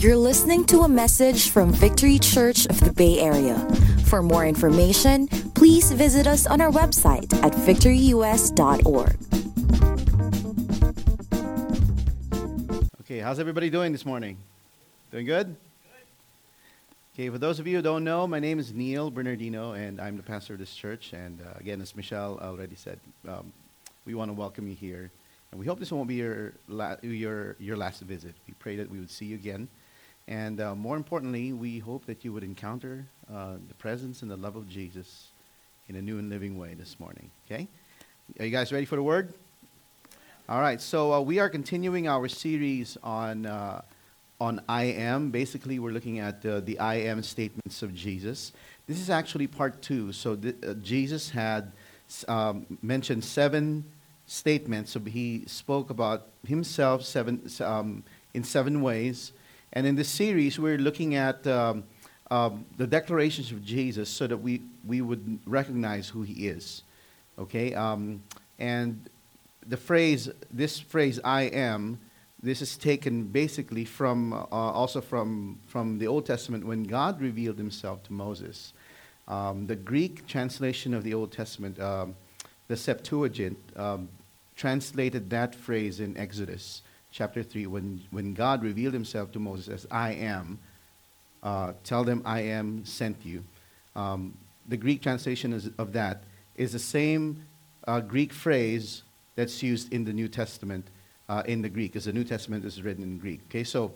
You're listening to a message from Victory Church of the Bay Area. For more information, please visit us on our website at victoryus.org. Okay, how's everybody doing this morning? Doing good? Okay, for those of you who don't know, my name is Neil Bernardino, and I'm the pastor of this church. And uh, again, as Michelle already said, um, we want to welcome you here. And we hope this won't be your, la- your, your last visit. We pray that we would see you again. And uh, more importantly, we hope that you would encounter uh, the presence and the love of Jesus in a new and living way this morning. Okay? Are you guys ready for the word? All right, so uh, we are continuing our series on, uh, on I am. Basically, we're looking at uh, the I am statements of Jesus. This is actually part two. So th- uh, Jesus had um, mentioned seven statements. So he spoke about himself seven, um, in seven ways. And in this series, we're looking at um, um, the declarations of Jesus so that we, we would recognize who he is. Okay? Um, and the phrase, this phrase, I am, this is taken basically from, uh, also from, from the Old Testament when God revealed himself to Moses. Um, the Greek translation of the Old Testament, um, the Septuagint, um, translated that phrase in Exodus chapter 3 when, when God revealed himself to Moses as I am, uh, tell them I am sent you. Um, the Greek translation is, of that is the same uh, Greek phrase that's used in the New Testament uh, in the Greek, because the New Testament is written in Greek. Okay, so,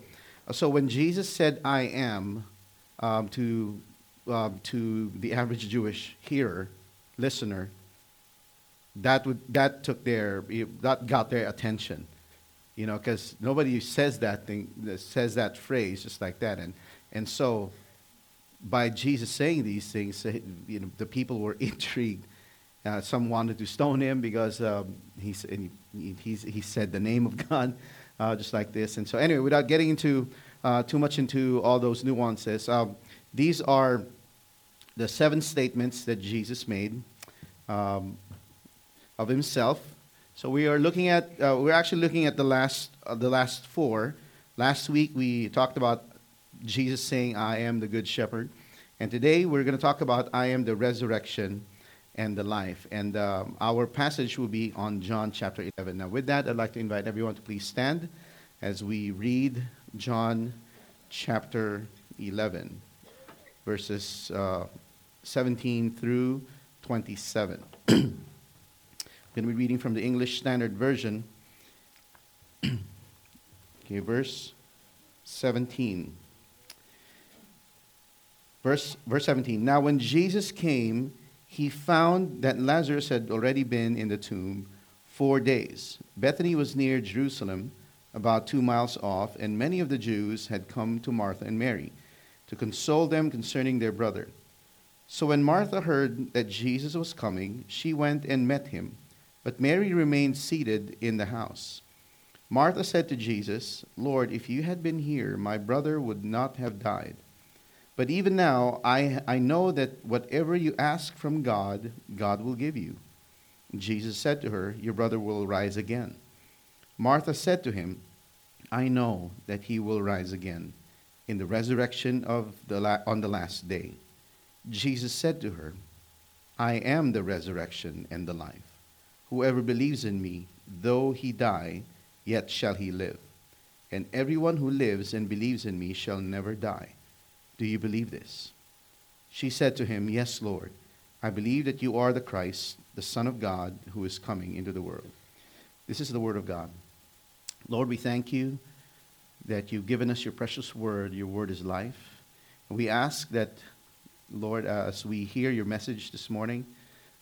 so when Jesus said I am um, to, um, to the average Jewish hearer, listener, that, would, that took their, that got their attention you know, because nobody says that thing, says that phrase just like that. And, and so by Jesus saying these things, you know, the people were intrigued. Uh, some wanted to stone him because um, he, he, he, he, said the name of God uh, just like this. And so anyway, without getting into uh, too much into all those nuances, um, these are the seven statements that Jesus made um, of himself so we are looking at, uh, we're actually looking at the last, uh, the last four. Last week we talked about Jesus saying, I am the good shepherd. And today we're going to talk about I am the resurrection and the life. And um, our passage will be on John chapter 11. Now, with that, I'd like to invite everyone to please stand as we read John chapter 11, verses uh, 17 through 27. Going to be reading from the English Standard Version. okay, verse 17. Verse, verse 17. Now, when Jesus came, he found that Lazarus had already been in the tomb four days. Bethany was near Jerusalem, about two miles off, and many of the Jews had come to Martha and Mary to console them concerning their brother. So when Martha heard that Jesus was coming, she went and met him but Mary remained seated in the house. Martha said to Jesus, Lord, if you had been here, my brother would not have died. But even now, I, I know that whatever you ask from God, God will give you. Jesus said to her, Your brother will rise again. Martha said to him, I know that he will rise again in the resurrection of the la- on the last day. Jesus said to her, I am the resurrection and the life. Whoever believes in me, though he die, yet shall he live. And everyone who lives and believes in me shall never die. Do you believe this? She said to him, Yes, Lord. I believe that you are the Christ, the Son of God, who is coming into the world. This is the word of God. Lord, we thank you that you've given us your precious word. Your word is life. We ask that, Lord, as we hear your message this morning,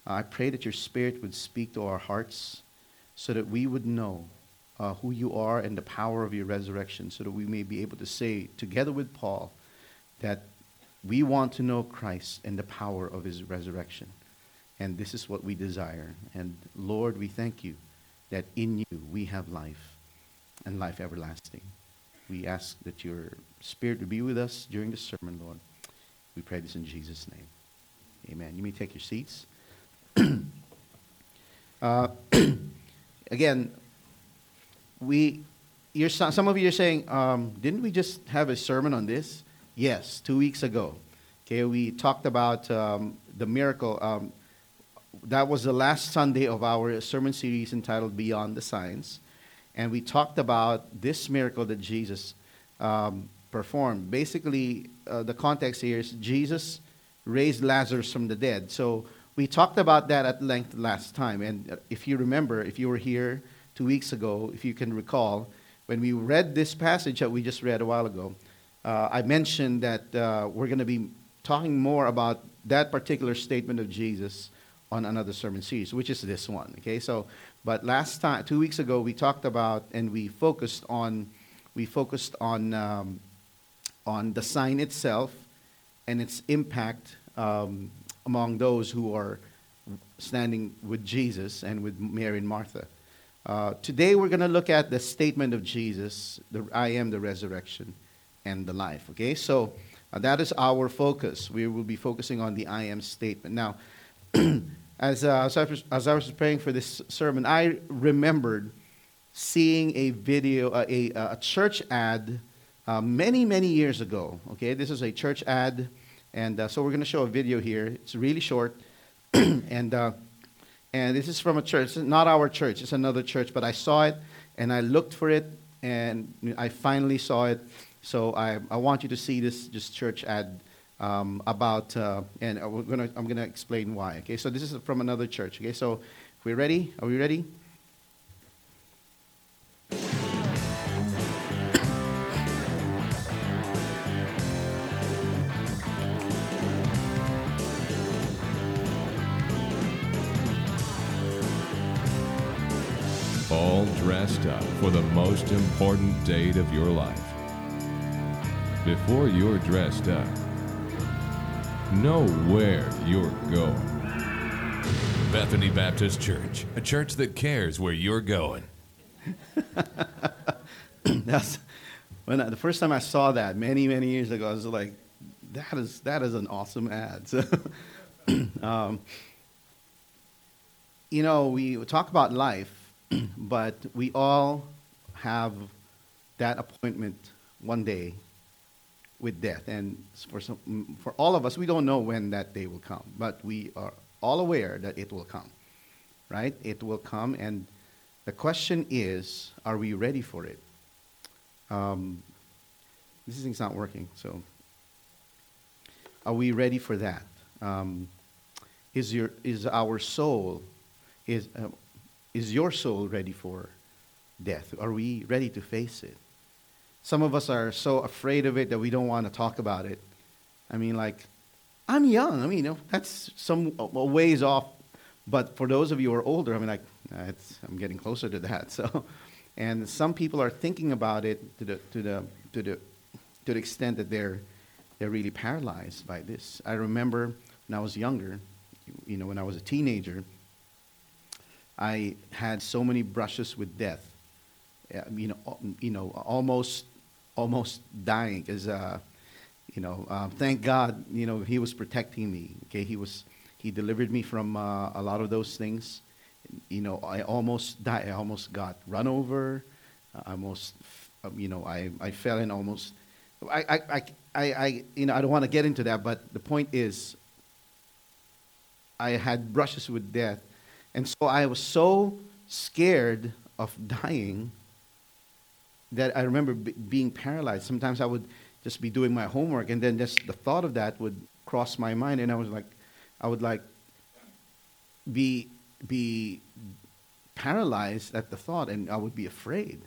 I pray that your Spirit would speak to our hearts so that we would know uh, who you are and the power of your resurrection, so that we may be able to say, together with Paul, that we want to know Christ and the power of his resurrection. And this is what we desire. And Lord, we thank you that in you we have life and life everlasting. We ask that your Spirit would be with us during the sermon, Lord. We pray this in Jesus' name. Amen. You may take your seats. Uh, again, we, you're, some of you are saying, um, didn't we just have a sermon on this? Yes, two weeks ago. Okay, we talked about um, the miracle. Um, that was the last Sunday of our sermon series entitled Beyond the Signs. And we talked about this miracle that Jesus um, performed. Basically, uh, the context here is Jesus raised Lazarus from the dead. So we talked about that at length last time. And if you remember, if you were here two weeks ago, if you can recall, when we read this passage that we just read a while ago, uh, I mentioned that uh, we're going to be talking more about that particular statement of Jesus on another sermon series, which is this one. Okay, so but last time, two weeks ago, we talked about and we focused on we focused on um, on the sign itself and its impact um, among those who are standing with Jesus and with Mary and Martha. Uh, today we're going to look at the statement of Jesus, the, I am the resurrection and the life. Okay, so uh, that is our focus. We will be focusing on the I am statement. Now, as, uh, as, I was, as, I was, preparing for this sermon, I remembered seeing a video, uh, a, a church ad uh, many, many years ago. Okay, this is a church ad, and uh, so we're going to show a video here. It's really short, and and this is from a church, not our church, it's another church, but I saw it and I looked for it and I finally saw it. So I, I want you to see this, this church ad um, about, uh, and we're gonna, I'm going to explain why. Okay, so this is from another church. Okay, so we're ready, are we ready? Dressed up for the most important date of your life. Before you're dressed up, know where you're going. Bethany Baptist Church, a church that cares where you're going. That's when I, the first time I saw that many many years ago, I was like, that is that is an awesome ad. Um, you know, we talk about life but we all have that appointment one day with death. And for, some, for all of us, we don't know when that day will come, but we are all aware that it will come, right? It will come, and the question is, are we ready for it? Um, this thing's not working, so are we ready for that? Um, is your is our soul is uh, is your soul ready for death? Are we ready to face it? Some of us are so afraid of it that we don't want to talk about it. I mean, like, I'm young. I mean, you know, that's some ways off. But for those of you who are older, I mean, like, I'm getting closer to that. So, and some people are thinking about it to the to the to the to the extent that they're they're really paralyzed by this. I remember when I was younger, you know, when I was a teenager, I had so many brushes with death. You know, you know, almost, almost dying. Because, uh, you know, uh, thank God, you know, He was protecting me. Okay, He was, He delivered me from uh, a lot of those things. You know, I almost died. I almost got run over. I almost, um, you know, I, I fell in almost. I, I, I, I, you know, I don't want to get into that, but the point is, I had brushes with death and so I was so scared of dying that I remember b- being paralyzed. Sometimes I would just be doing my homework, and then just the thought of that would cross my mind, and I was like, I would like be be paralyzed at the thought, and I would be afraid.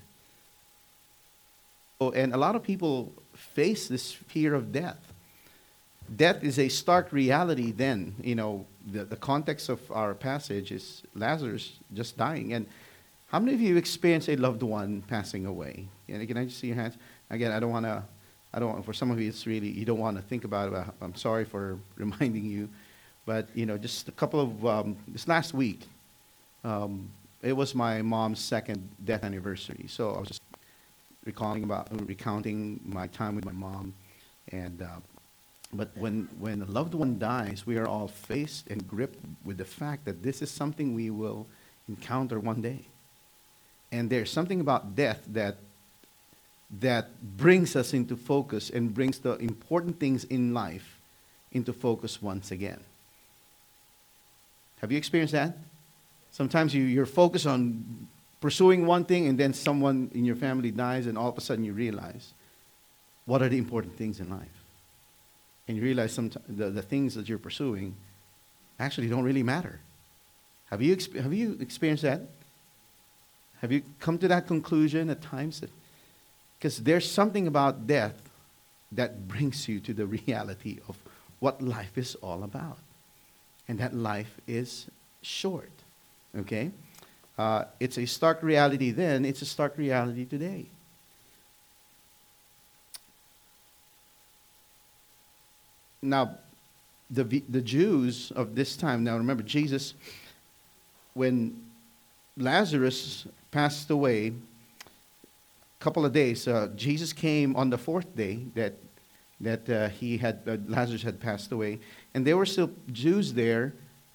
Oh, and a lot of people face this fear of death. Death is a stark reality. Then you know the, the context of our passage is Lazarus just dying. And how many of you experienced a loved one passing away? And can I just see your hands? Again, I don't want to, I don't, for some of you, it's really, you don't want to think about it. I'm sorry for reminding you. But, you know, just a couple of, um, this last week, um, it was my mom's second death anniversary. So I was just recalling about, recounting my time with my mom. And uh, but when, when a loved one dies, we are all faced and gripped with the fact that this is something we will encounter one day. And there's something about death that that brings us into focus and brings the important things in life into focus once again. Have you experienced that? Sometimes you, you're focused on pursuing one thing, and then someone in your family dies, and all of a sudden you realize what are the important things in life. And you realize sometimes the, the things that you're pursuing actually don't really matter. Have you, have you experienced that? Have you come to that conclusion at times? Because there's something about death that brings you to the reality of what life is all about. And that life is short. Okay? Uh, it's a stark reality then, it's a stark reality today. Now, the, the Jews of this time, now remember, Jesus, when Lazarus passed away, a couple of days, uh, Jesus came on the fourth day that, that uh, he had, uh, Lazarus had passed away, and there were still Jews there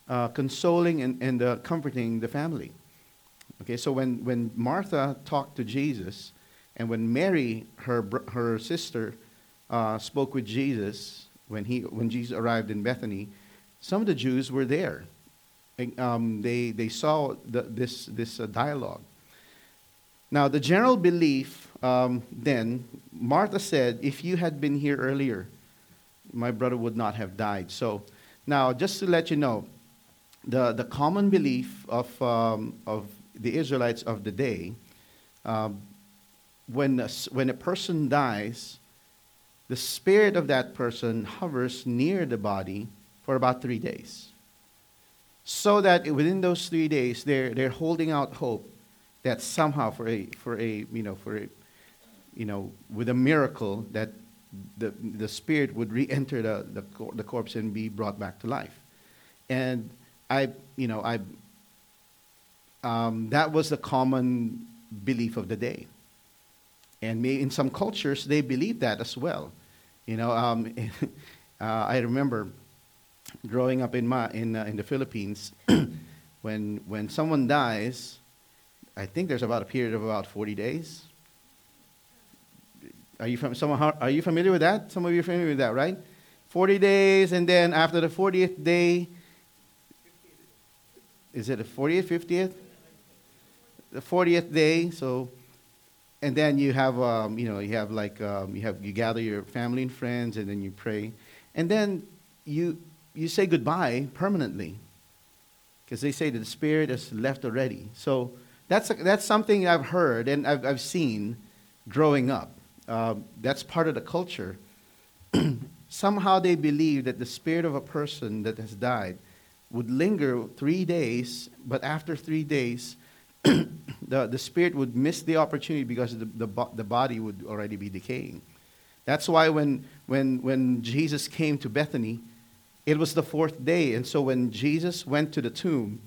uh, consoling and, and uh, comforting the family. Okay, so when, when Martha talked to Jesus, and when Mary, her, her sister, uh, spoke with Jesus, when, he, when Jesus arrived in Bethany, some of the Jews were there. And, um, they, they saw the, this, this uh, dialogue. Now, the general belief um, then, Martha said, if you had been here earlier, my brother would not have died. So, now, just to let you know, the, the common belief of, um, of the Israelites of the day, um, when, a, when a person dies, the spirit of that person hovers near the body for about three days. So that within those three days, they're, they're holding out hope that somehow for a, for a, you know, for a, you know, with a miracle that the, the spirit would re-enter the, the, the corpse and be brought back to life. And I, you know, I, um, that was the common belief of the day. And in some cultures, they believe that as well. You know, um, uh, I remember growing up in, in, uh, in the Philippines, when, when someone dies, I think there's about a period of about 40 days. Are you, from, someone, are you familiar with that? Some of you are familiar with that, right? 40 days, and then after the 40th day, is it the 40th, 50th? The 40th day, so and then you have um, you know you have like um, you have you gather your family and friends and then you pray. And then you you say goodbye permanently because they say that the spirit has left already. So that's that's something i've heard and i've, I've seen growing up. Uh, that's part of the culture. Somehow they believe that the spirit of a person that has died would linger three days but after three days the, the spirit would miss the opportunity because the, the, the body would already be decaying. That's why when, when, when Jesus came to Bethany, it was the fourth day. And so when Jesus went to the tomb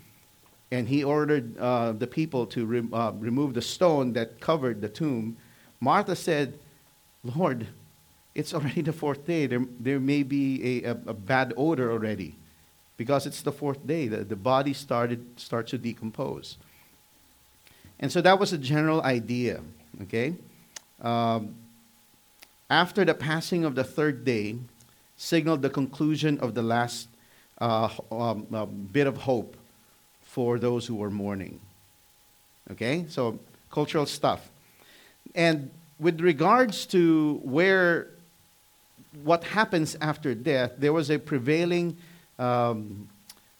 and he ordered uh, the people to re- uh, remove the stone that covered the tomb, Martha said, Lord, it's already the fourth day. There, there may be a, a, a bad odor already because it's the fourth day. The, the body started, starts to decompose. And so that was a general idea, okay? Um, after the passing of the third day, signaled the conclusion of the last uh, um, uh, bit of hope for those who were mourning. Okay? So, cultural stuff. And with regards to where, what happens after death, there was a prevailing, um,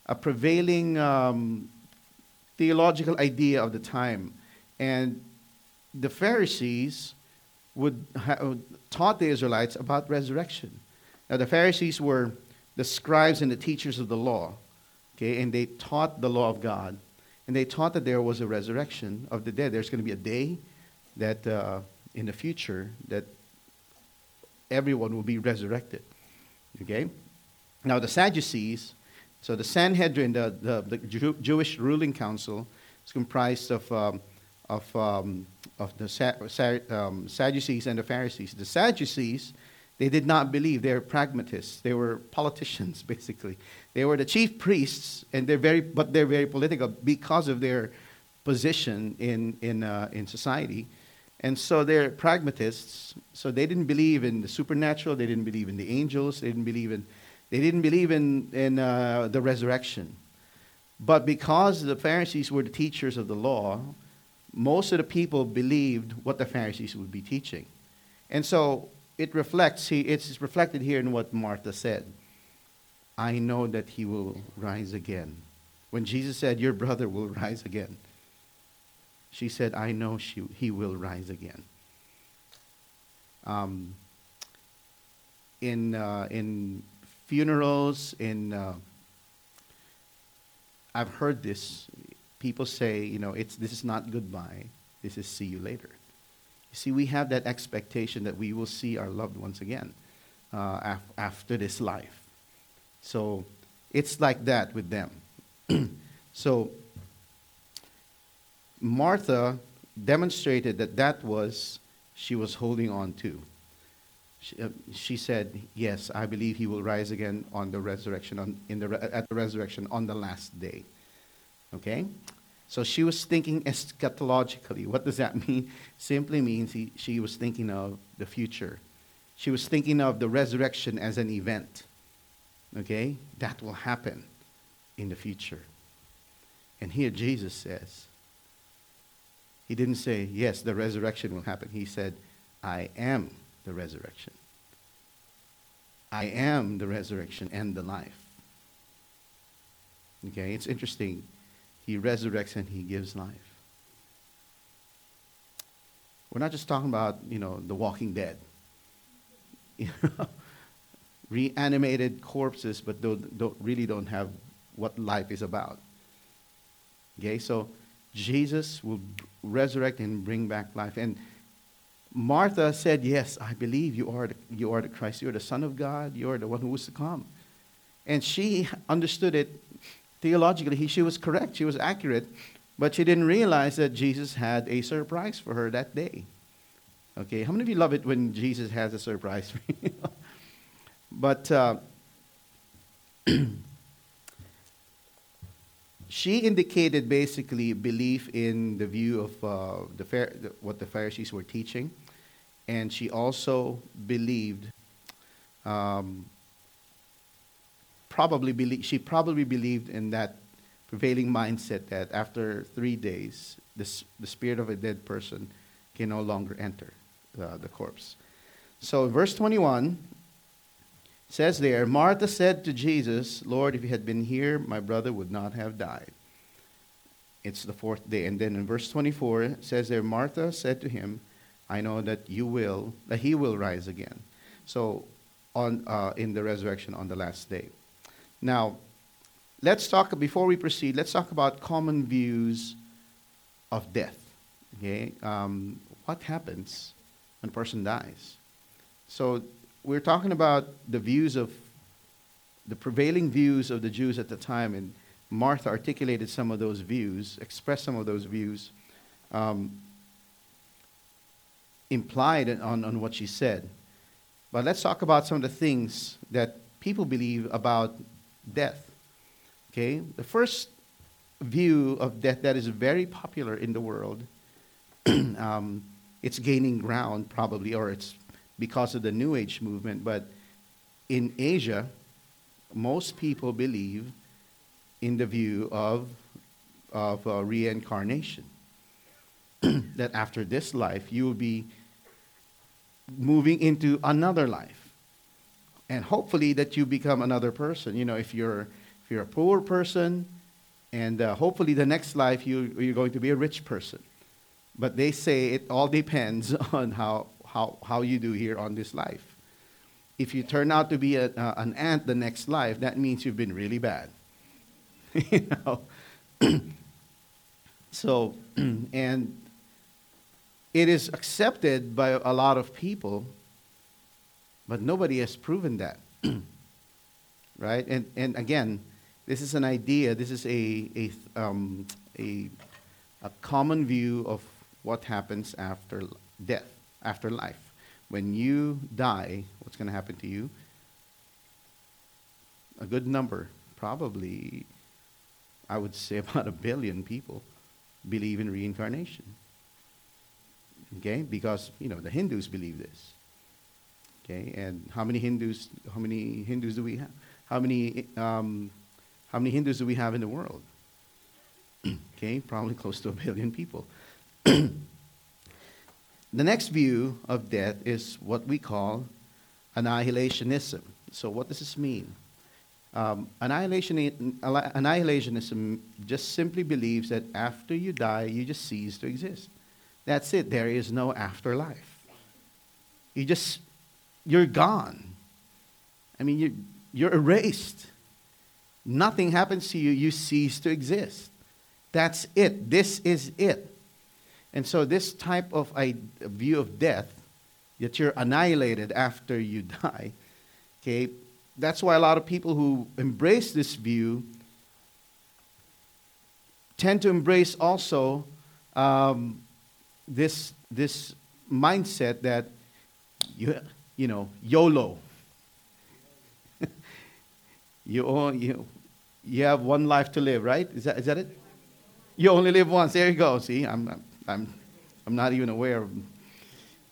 a prevailing um, theological idea of the time. And the Pharisees would ha- taught the Israelites about resurrection. Now, the Pharisees were the scribes and the teachers of the law, okay, and they taught the law of God, and they taught that there was a resurrection of the dead. There's going to be a day that uh, in the future that everyone will be resurrected, okay. Now, the Sadducees so the Sanhedrin, the, the, the Jew, Jewish ruling council, is comprised of, um, of, um, of the um, Sadducees and the Pharisees. The Sadducees, they did not believe. They were pragmatists. They were politicians, basically. They were the chief priests, and they're very, but they're very political because of their position in, in, uh, in society. And so they're pragmatists. So they didn't believe in the supernatural. They didn't believe in the angels. They didn't believe in, they didn't believe in, in uh, the resurrection. But because the Pharisees were the teachers of the law, most of the people believed what the Pharisees would be teaching. And so it reflects, it's reflected here in what Martha said. I know that he will rise again. When Jesus said, Your brother will rise again, she said, I know she, he will rise again. Um, in, uh, in funerals, in, uh, I've heard this. People say, you know, it's, this is not goodbye, this is see you later. You see, we have that expectation that we will see our loved ones again uh, af- after this life. So it's like that with them. so Martha demonstrated that that was she was holding on to. She, uh, she, said, "Yes, I believe he will rise again on the resurrection on, in the, at the resurrection on the last day." Okay, so she was thinking eschatologically. What does that mean? Simply means he, she was thinking of the future. She was thinking of the resurrection as an event. Okay? That will happen in the future. And here Jesus says, He didn't say, Yes, the resurrection will happen. He said, I am the resurrection. I am the resurrection and the life. Okay? It's interesting. He resurrects and he gives life. We're not just talking about, you know, the walking dead. You know? reanimated corpses, but don't, don't, really don't have what life is about. Okay, so Jesus will resurrect and bring back life. And Martha said, Yes, I believe you are, the, you are the Christ. You are the Son of God. You are the one who was to come. And she understood it theologically. She was correct. She was accurate. But she didn't realize that Jesus had a surprise for her that day. Okay, how many of you love it when Jesus has a surprise for you? But uh, she indicated basically belief in the view of uh, the, what the Pharisees were teaching, and she also believed. Um, probably believe, she probably believed in that prevailing mindset that after three days, the, the spirit of a dead person can no longer enter uh, the corpse. So, verse 21 says there, Martha said to Jesus, Lord, if you had been here, my brother would not have died. It's the fourth day. And then in verse 24, it says there, Martha said to him, I know that you will, that he will rise again. So, on, uh, in the resurrection on the last day. Now, let's talk, before we proceed, let's talk about common views of death. Okay? Um, what happens when a person dies? So, we're talking about the views of the prevailing views of the Jews at the time, and Martha articulated some of those views, expressed some of those views, um, implied on, on what she said. But let's talk about some of the things that people believe about death. Okay? The first view of death that is very popular in the world, um, it's gaining ground probably, or it's because of the New Age movement, but in Asia, most people believe in the view of, of uh, reincarnation. that after this life, you will be moving into another life. And hopefully that you become another person. You know, if you're, if you're a poor person, and uh, hopefully the next life you, you're going to be a rich person. But they say it all depends on how, how, how you do here on this life. If you turn out to be a, uh, an ant the next life, that means you've been really bad. you know? so, and it is accepted by a lot of people, but nobody has proven that. right? And, and again, this is an idea, this is a, a, um, a, a common view of what happens after death after life. When you die, what's going to happen to you? A good number, probably, I would say about a billion people, believe in reincarnation. Okay, because you know the Hindus believe this. Okay, and how many Hindus? How many Hindus do we have? How many? Um, how many Hindus do we have in the world? okay, probably close to a billion people. the next view of death is what we call annihilationism. So, what does this mean? Um, annihilation, annihilationism just simply believes that after you die, you just cease to exist. That's it. There is no afterlife. You just, you're gone. I mean, you're, you're erased. Nothing happens to you. You cease to exist. That's it. This is it. And so, this type of view of death, that you're annihilated after you die, okay, that's why a lot of people who embrace this view tend to embrace also um, this, this mindset that you, you know, YOLO. you, you, you have one life to live, right? Is that, is that it? You only live once. There you go. See, I'm, I'm, I'm not even aware of.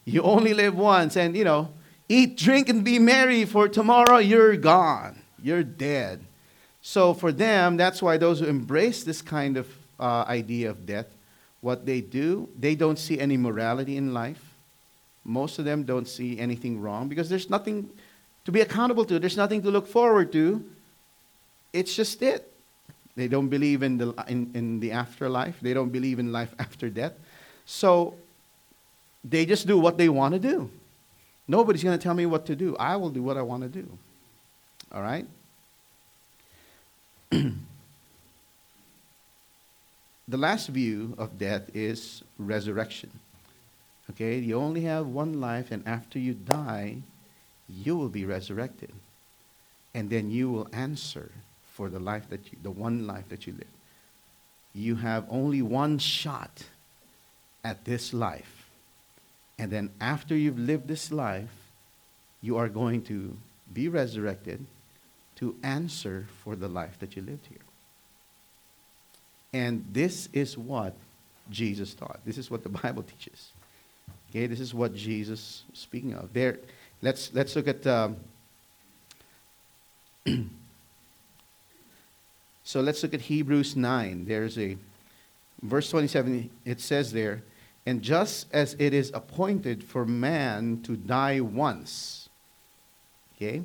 You only live once, and you know, Eat, drink, and be merry, for tomorrow you're gone. You're dead. So, for them, that's why those who embrace this kind of uh, idea of death, what they do, they don't see any morality in life. Most of them don't see anything wrong because there's nothing to be accountable to, there's nothing to look forward to. It's just it. They don't believe in the, in, in the afterlife, they don't believe in life after death. So, they just do what they want to do. Nobody's going to tell me what to do. I will do what I want to do. All right? the last view of death is resurrection. Okay? You only have one life, and after you die, you will be resurrected. And then you will answer for the life that you, the one life that you live. You have only one shot at this life. And then after you've lived this life, you are going to be resurrected to answer for the life that you lived here. And this is what Jesus taught. This is what the Bible teaches. Okay, this is what Jesus speaking of. There, let's let's look at. Um, so let's look at Hebrews nine. There's a verse twenty-seven. It says there, and just as it is appointed for man to die once, okay,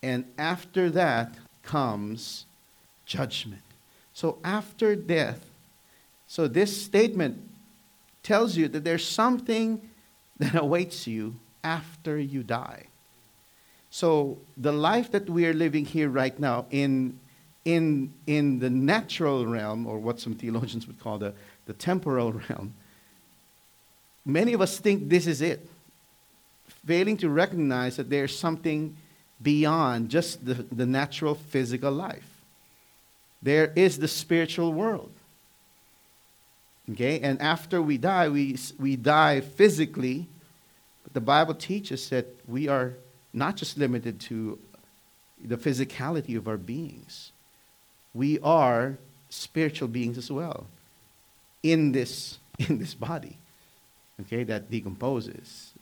and after that comes judgment. So after death, so this statement tells you that there's something that awaits you after you die. So the life that we are living here right now in in in the natural realm, or what some theologians would call the the temporal realm, many of us think this is it, failing to recognize that there's something beyond just the, the natural physical life. There is the spiritual world. Okay, and after we die, we, we die physically, but the Bible teaches that we are not just limited to the physicality of our beings, we are spiritual beings as well in this, in this body, okay, that decomposes.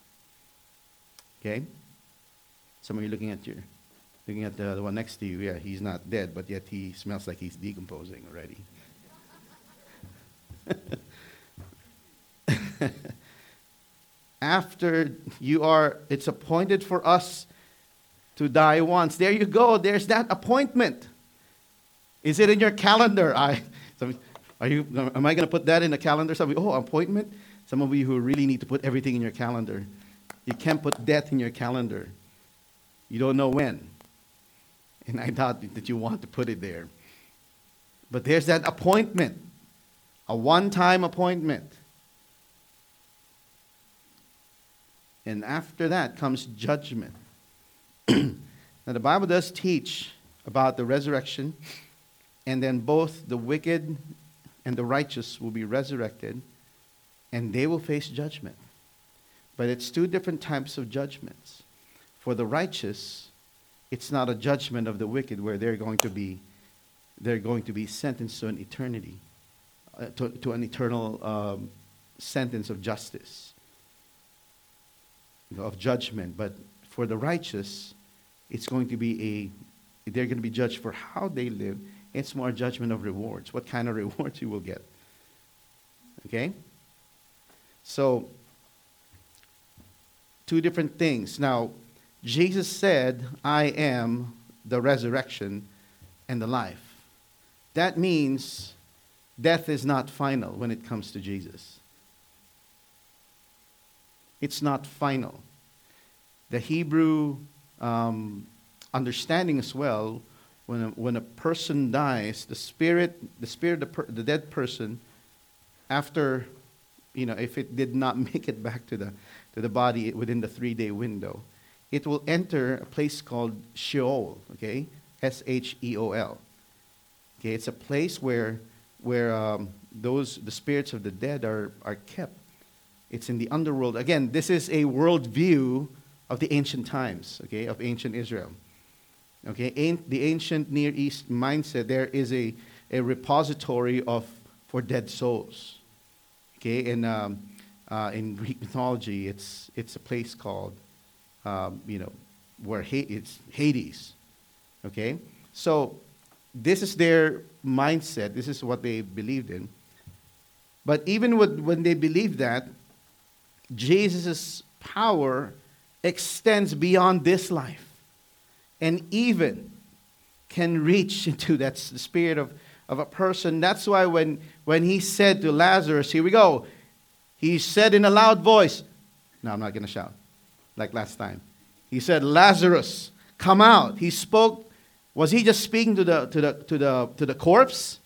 Okay? Some of you looking at your, looking at the, the one next to you, yeah, he's not dead, but yet he smells like he's decomposing already. After you are, it's appointed for us to die once. There you go. There's that appointment. Is it in your calendar? I, are you, am I going to put that in the calendar? Some you, oh, appointment? Some of you who really need to put everything in your calendar. You can't put death in your calendar. You don't know when. And I doubt that you want to put it there. But there's that appointment, a one time appointment. And after that comes judgment. now, the Bible does teach about the resurrection, and then both the wicked and the righteous will be resurrected and they will face judgment. But it's two different types of judgments. For the righteous, it's not a judgment of the wicked where they're going to be they're going to be sentenced to an eternity, uh, to, to, an eternal um, sentence of justice, you know, of judgment. But for the righteous, it's going to be a, they're going to be judged for how they live. It's more judgment of rewards, what kind of rewards you will get. Okay? So, two different things. Now, Jesus said, I am the resurrection and the life. That means death is not final when it comes to Jesus. It's not final. The Hebrew um, understanding as well, when a, when a person dies, the spirit, the spirit, the, per, the dead person, after, you know, if it did not make it back to the, to the body within the three day window, it will enter a place called Sheol, okay? S H E O L. Okay, it's a place where, where um, those, the spirits of the dead are, are kept. It's in the underworld. Again, this is a world view of the ancient times, okay, of ancient Israel. Okay, the ancient Near East mindset, there is a, a repository of for dead souls. Okay, and um, uh, in Greek mythology, it's, it's a place called, um, you know, where ha- it's Hades. Okay, so this is their mindset. This is what they believed in. But even with, when they believed that, Jesus' power extends beyond this life and even can reach into that spirit of, of a person. That's why when, when he said to Lazarus, Here we go, he said in a loud voice, No, I'm not going to shout like last time. He said, Lazarus, come out. He spoke, was he just speaking to the, to the, to the, to the corpse?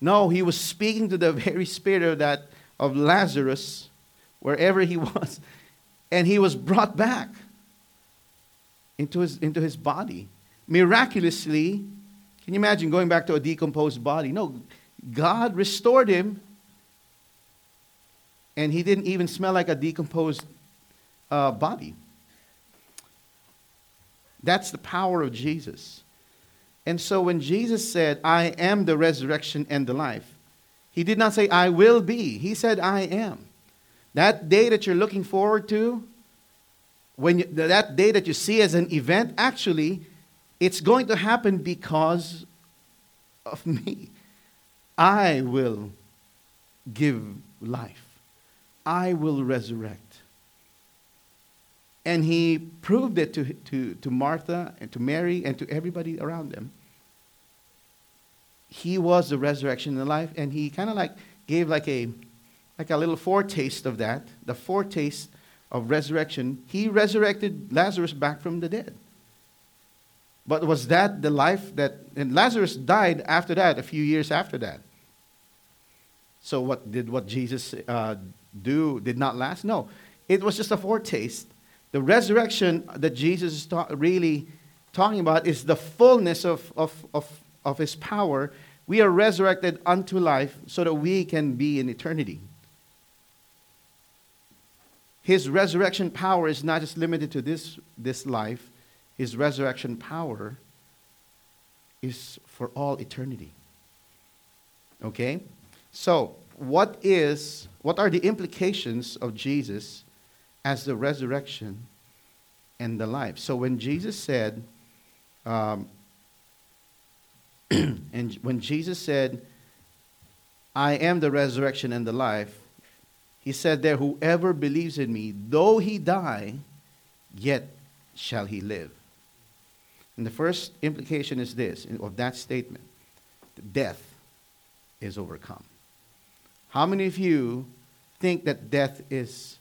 No, he was speaking to the very spirit of that of Lazarus, wherever he was and he was brought back into his, into his body. Miraculously, can you imagine going back to a decomposed body? No, God restored him, and he didn't even smell like a decomposed uh, body. That's the power of Jesus. And so when Jesus said, I am the resurrection and the life, he did not say, I will be. He said, I am. That day that you're looking forward to, when you, that day that you see as an event, actually, it's going to happen because of me. I will give life, I will resurrect. And he proved it to, to, to Martha and to Mary and to everybody around them. He was the resurrection and the life, and he kind of like gave like a like a little foretaste of that, the foretaste of resurrection. He resurrected Lazarus back from the dead. But was that the life that, and Lazarus died after that, a few years after that. So what did what Jesus uh, do did not last? No, it was just a foretaste. The resurrection that Jesus is ta- really talking about is the fullness of, of, of, of his power. We are resurrected unto life so that we can be in eternity. His resurrection power is not just limited to this, this life, his resurrection power is for all eternity. Okay? So, what is what are the implications of Jesus as the resurrection and the life? So when Jesus said, um, and when Jesus said, "I am the resurrection and the life," He said there, Whoever believes in me, though he die, yet shall he live. And the first implication is this of that statement death is overcome. How many of you think that death is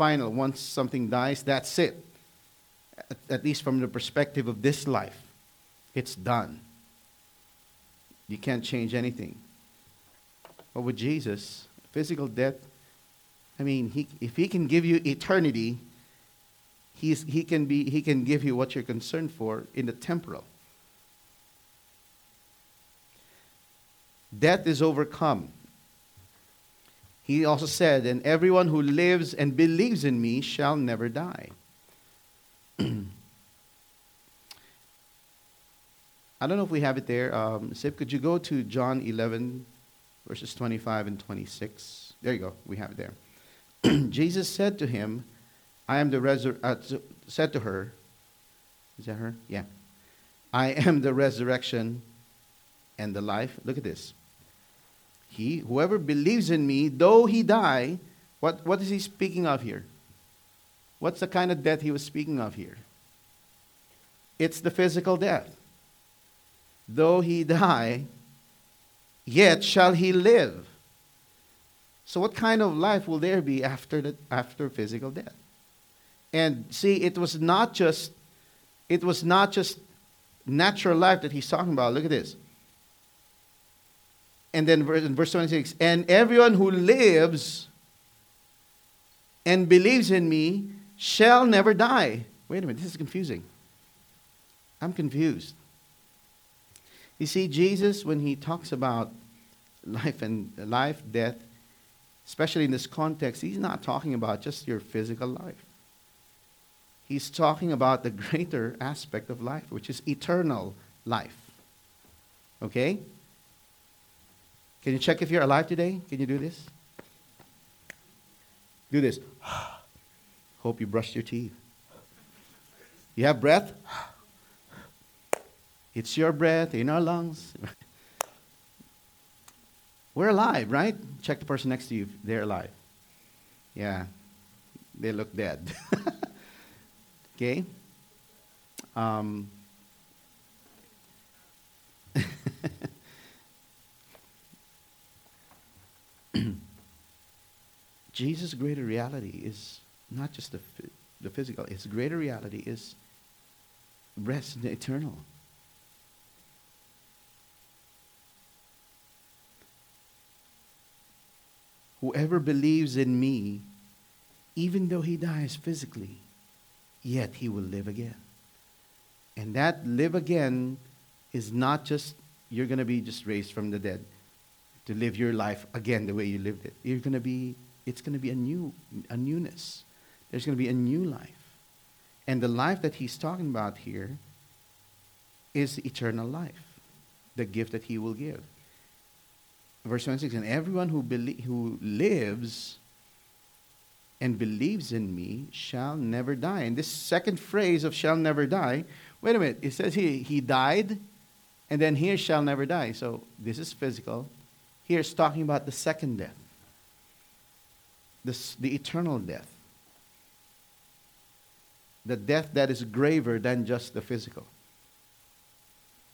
final? Once something dies, that's it. At, at least from the perspective of this life, it's done. You can't change anything. But with Jesus, physical death I mean, he, if he can give you eternity, he's, he, can be, he can give you what you're concerned for in the temporal. Death is overcome. He also said, And everyone who lives and believes in me shall never die. I don't know if we have it there. Um, Sip, could you go to John 11, verses 25 and 26? There you go. We have it there. Jesus said to him, I am the resur- uh, said to her, is that her? Yeah. I am the resurrection and the life. Look at this. He, whoever believes in me, though he die, what, what is he speaking of here? What's the kind of death he was speaking of here? It's the physical death. Though he die, yet shall he live. So, what kind of life will there be after, the, after physical death? And see, it was not just it was not just natural life that he's talking about. Look at this. And then in verse 26, and everyone who lives and believes in me shall never die. Wait a minute, this is confusing. I'm confused. You see, Jesus, when he talks about life and life, death, especially in this context, he's not talking about just your physical life. He's talking about the greater aspect of life, which is eternal life. Okay? Can you check if you're alive today? Can you do this? Do this. Hope you brushed your teeth. You have breath? It's your breath in our lungs. We're alive, right? Check the person next to you. They're alive. Yeah. They look dead. okay? Um, Jesus' greater reality is not just the, the physical, his greater reality is rest in the eternal. Whoever believes in me, even though he dies physically, yet he will live again. And that live again is not just you're going to be just raised from the dead to live your life again the way you lived it. You're going to be it's going to be a new a newness. There's going to be a new life. And the life that he's talking about here is eternal life, the gift that he will give. Verse 26 And everyone who, belie- who lives and believes in me shall never die. And this second phrase of shall never die, wait a minute, it says he, he died, and then here shall never die. So this is physical. Here it's talking about the second death, this, the eternal death. The death that is graver than just the physical.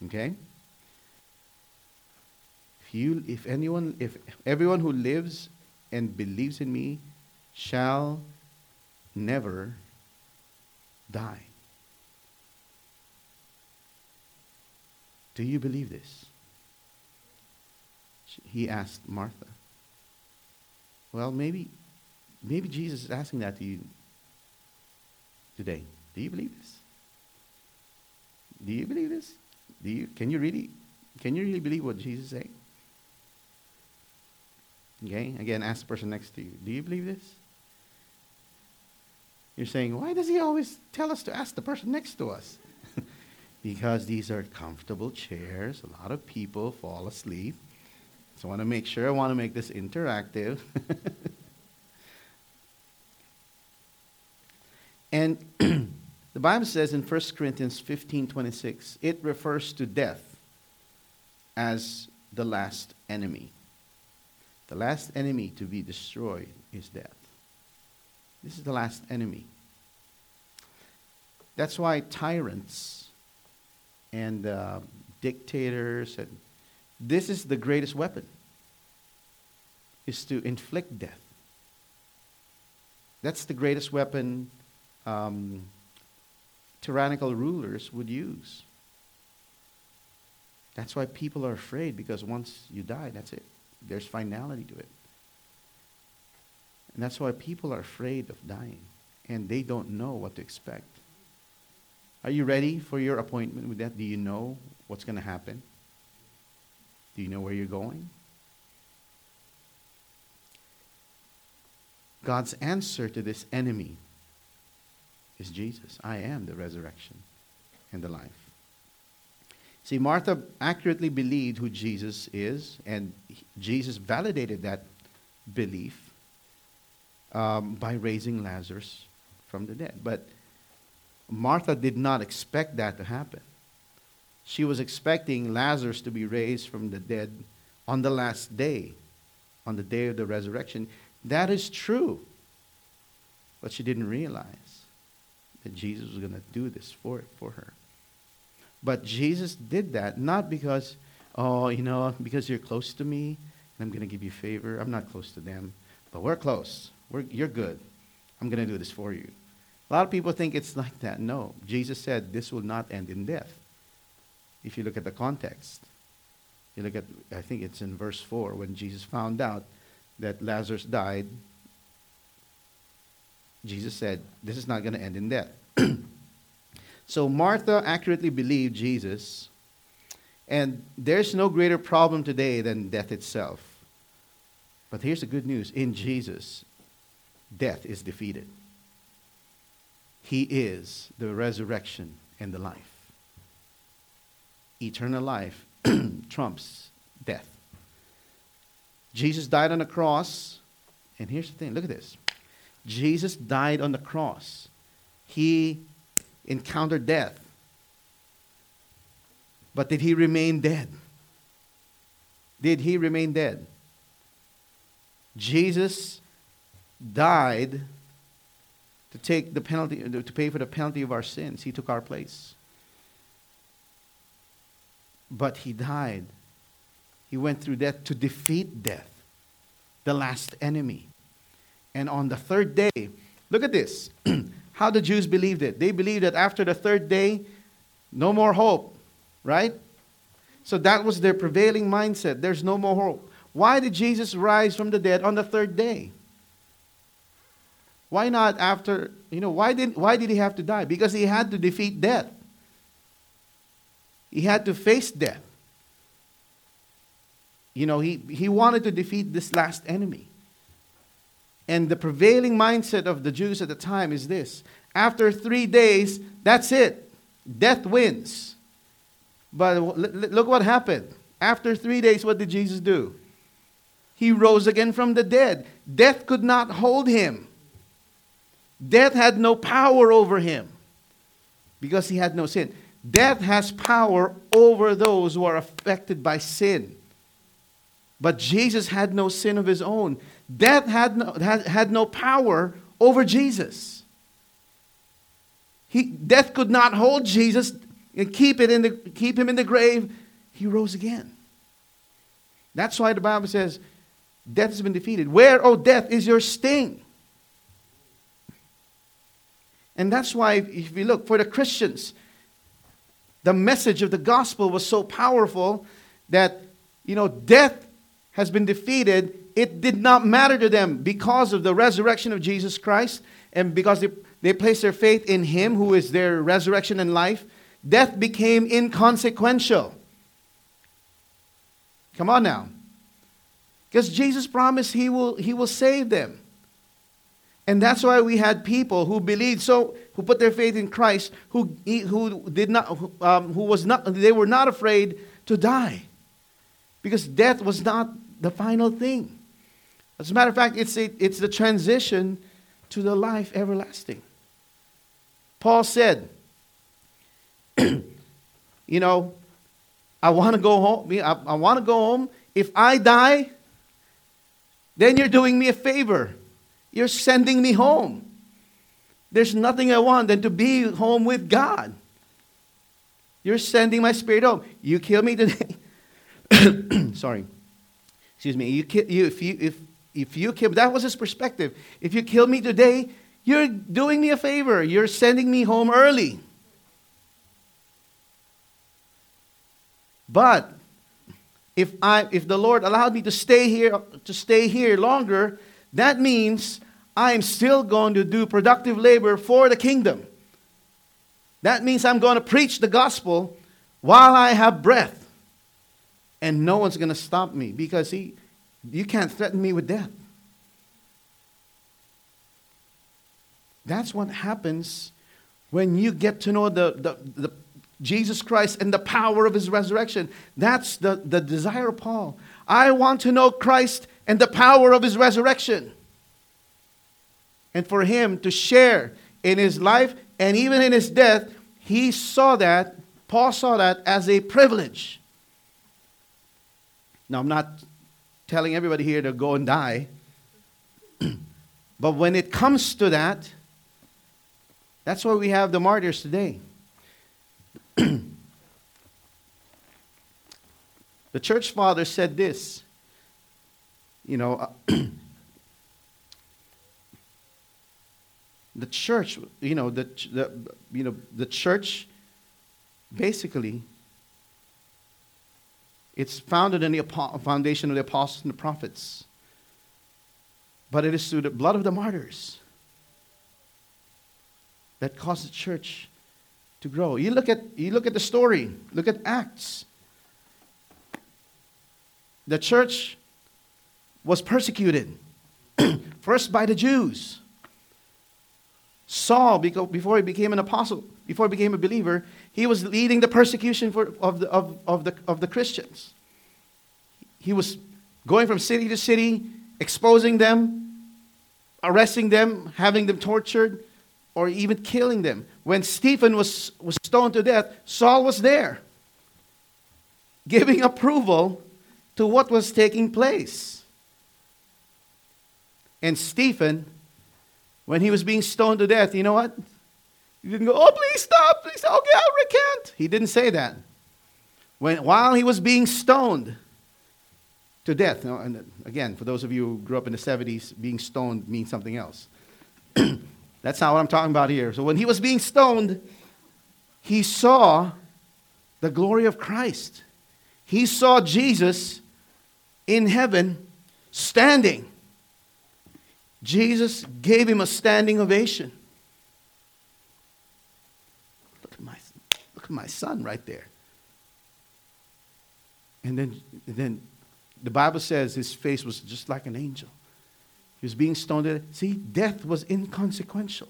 Okay? If you if anyone if everyone who lives and believes in me shall never die. Do you believe this? He asked Martha. Well, maybe maybe Jesus is asking that to you today. Do you believe this? Do you believe this? Do you can you really can you really believe what Jesus is saying? Okay, again, ask the person next to you. Do you believe this? You're saying, why does he always tell us to ask the person next to us? because these are comfortable chairs. A lot of people fall asleep. So I want to make sure I want to make this interactive. and the Bible says in 1 Corinthians 15 26, it refers to death as the last enemy. The last enemy to be destroyed is death. This is the last enemy. That's why tyrants and uh, dictators and this is the greatest weapon is to inflict death. That's the greatest weapon um, tyrannical rulers would use. That's why people are afraid because once you die, that's it. There's finality to it. And that's why people are afraid of dying and they don't know what to expect. Are you ready for your appointment with that? Do you know what's going to happen? Do you know where you're going? God's answer to this enemy is Jesus. I am the resurrection and the life. See, Martha accurately believed who Jesus is, and Jesus validated that belief um, by raising Lazarus from the dead. But Martha did not expect that to happen. She was expecting Lazarus to be raised from the dead on the last day, on the day of the resurrection. That is true. But she didn't realize that Jesus was going to do this for, for her. But Jesus did that not because, oh, you know, because you're close to me and I'm going to give you favor. I'm not close to them, but we're close. We're, you're good. I'm going to do this for you. A lot of people think it's like that. No. Jesus said this will not end in death. If you look at the context, you look at, I think it's in verse 4, when Jesus found out that Lazarus died, Jesus said, This is not going to end in death. so Martha accurately believed Jesus, and there's no greater problem today than death itself. But here's the good news in Jesus, death is defeated. He is the resurrection and the life. Eternal life trumps death. Jesus died on the cross, and here's the thing look at this. Jesus died on the cross. He encountered death. But did he remain dead? Did he remain dead? Jesus died to take the penalty to pay for the penalty of our sins. He took our place. But he died. He went through death to defeat death, the last enemy. And on the third day, look at this. How the Jews believed it. They believed that after the third day, no more hope, right? So that was their prevailing mindset. There's no more hope. Why did Jesus rise from the dead on the third day? Why not after, you know, why did, why did he have to die? Because he had to defeat death. He had to face death. You know, he, he wanted to defeat this last enemy. And the prevailing mindset of the Jews at the time is this after three days, that's it. Death wins. But look what happened. After three days, what did Jesus do? He rose again from the dead. Death could not hold him. Death had no power over him because he had no sin. Death has power over those who are affected by sin. But Jesus had no sin of his own. Death had no, had, had no power over Jesus. He, death could not hold Jesus and keep, it in the, keep him in the grave. He rose again. That's why the Bible says, Death has been defeated. Where, oh, death, is your sting? And that's why, if you look for the Christians, the message of the gospel was so powerful that, you know, death has been defeated it did not matter to them because of the resurrection of Jesus Christ and because they, they placed their faith in Him, who is their resurrection and life. Death became inconsequential. Come on now. Because Jesus promised he will, he will save them. And that's why we had people who believed so, who put their faith in Christ, who, who did not, um, who was not, they were not afraid to die. Because death was not the final thing. As a matter of fact, it's, a, it's the transition to the life everlasting. Paul said, you know, I want to go home. I, I want to go home. If I die, then you're doing me a favor. You're sending me home. There's nothing I want than to be home with God. You're sending my spirit home. You kill me today. Sorry. Excuse me. You, you, if, you, if if you kill, that was his perspective. If you kill me today, you're doing me a favor. You're sending me home early. But if I if the Lord allowed me to stay here to stay here longer, that means I am still going to do productive labor for the kingdom. That means I'm going to preach the gospel while I have breath. And no one's going to stop me because he you can't threaten me with death. That's what happens when you get to know the, the, the Jesus Christ and the power of his resurrection. That's the, the desire of Paul. I want to know Christ and the power of his resurrection. and for him to share in his life and even in his death, he saw that, Paul saw that as a privilege. Now, I'm not telling everybody here to go and die, but when it comes to that, that's why we have the martyrs today. the church father said this you know, the church, you know, the, the, you know, the church basically it's founded in the foundation of the apostles and the prophets. But it is through the blood of the martyrs that caused the church to grow. You look at, you look at the story, look at Acts. The church was persecuted, first by the Jews. Saul, before he became an apostle, before he became a believer, he was leading the persecution for, of, the, of, of, the, of the Christians. He was going from city to city, exposing them, arresting them, having them tortured, or even killing them. When Stephen was, was stoned to death, Saul was there, giving approval to what was taking place. And Stephen when he was being stoned to death, you know what? He didn't go, oh, please stop, please stop. Okay, I'll recant. He didn't say that. When, while he was being stoned to death, now, and again, for those of you who grew up in the 70s, being stoned means something else. That's not what I'm talking about here. So when he was being stoned, he saw the glory of Christ. He saw Jesus in heaven standing. Jesus gave him a standing ovation. Look at my, look at my son right there. And then, then the Bible says his face was just like an angel. He was being stoned. See, death was inconsequential.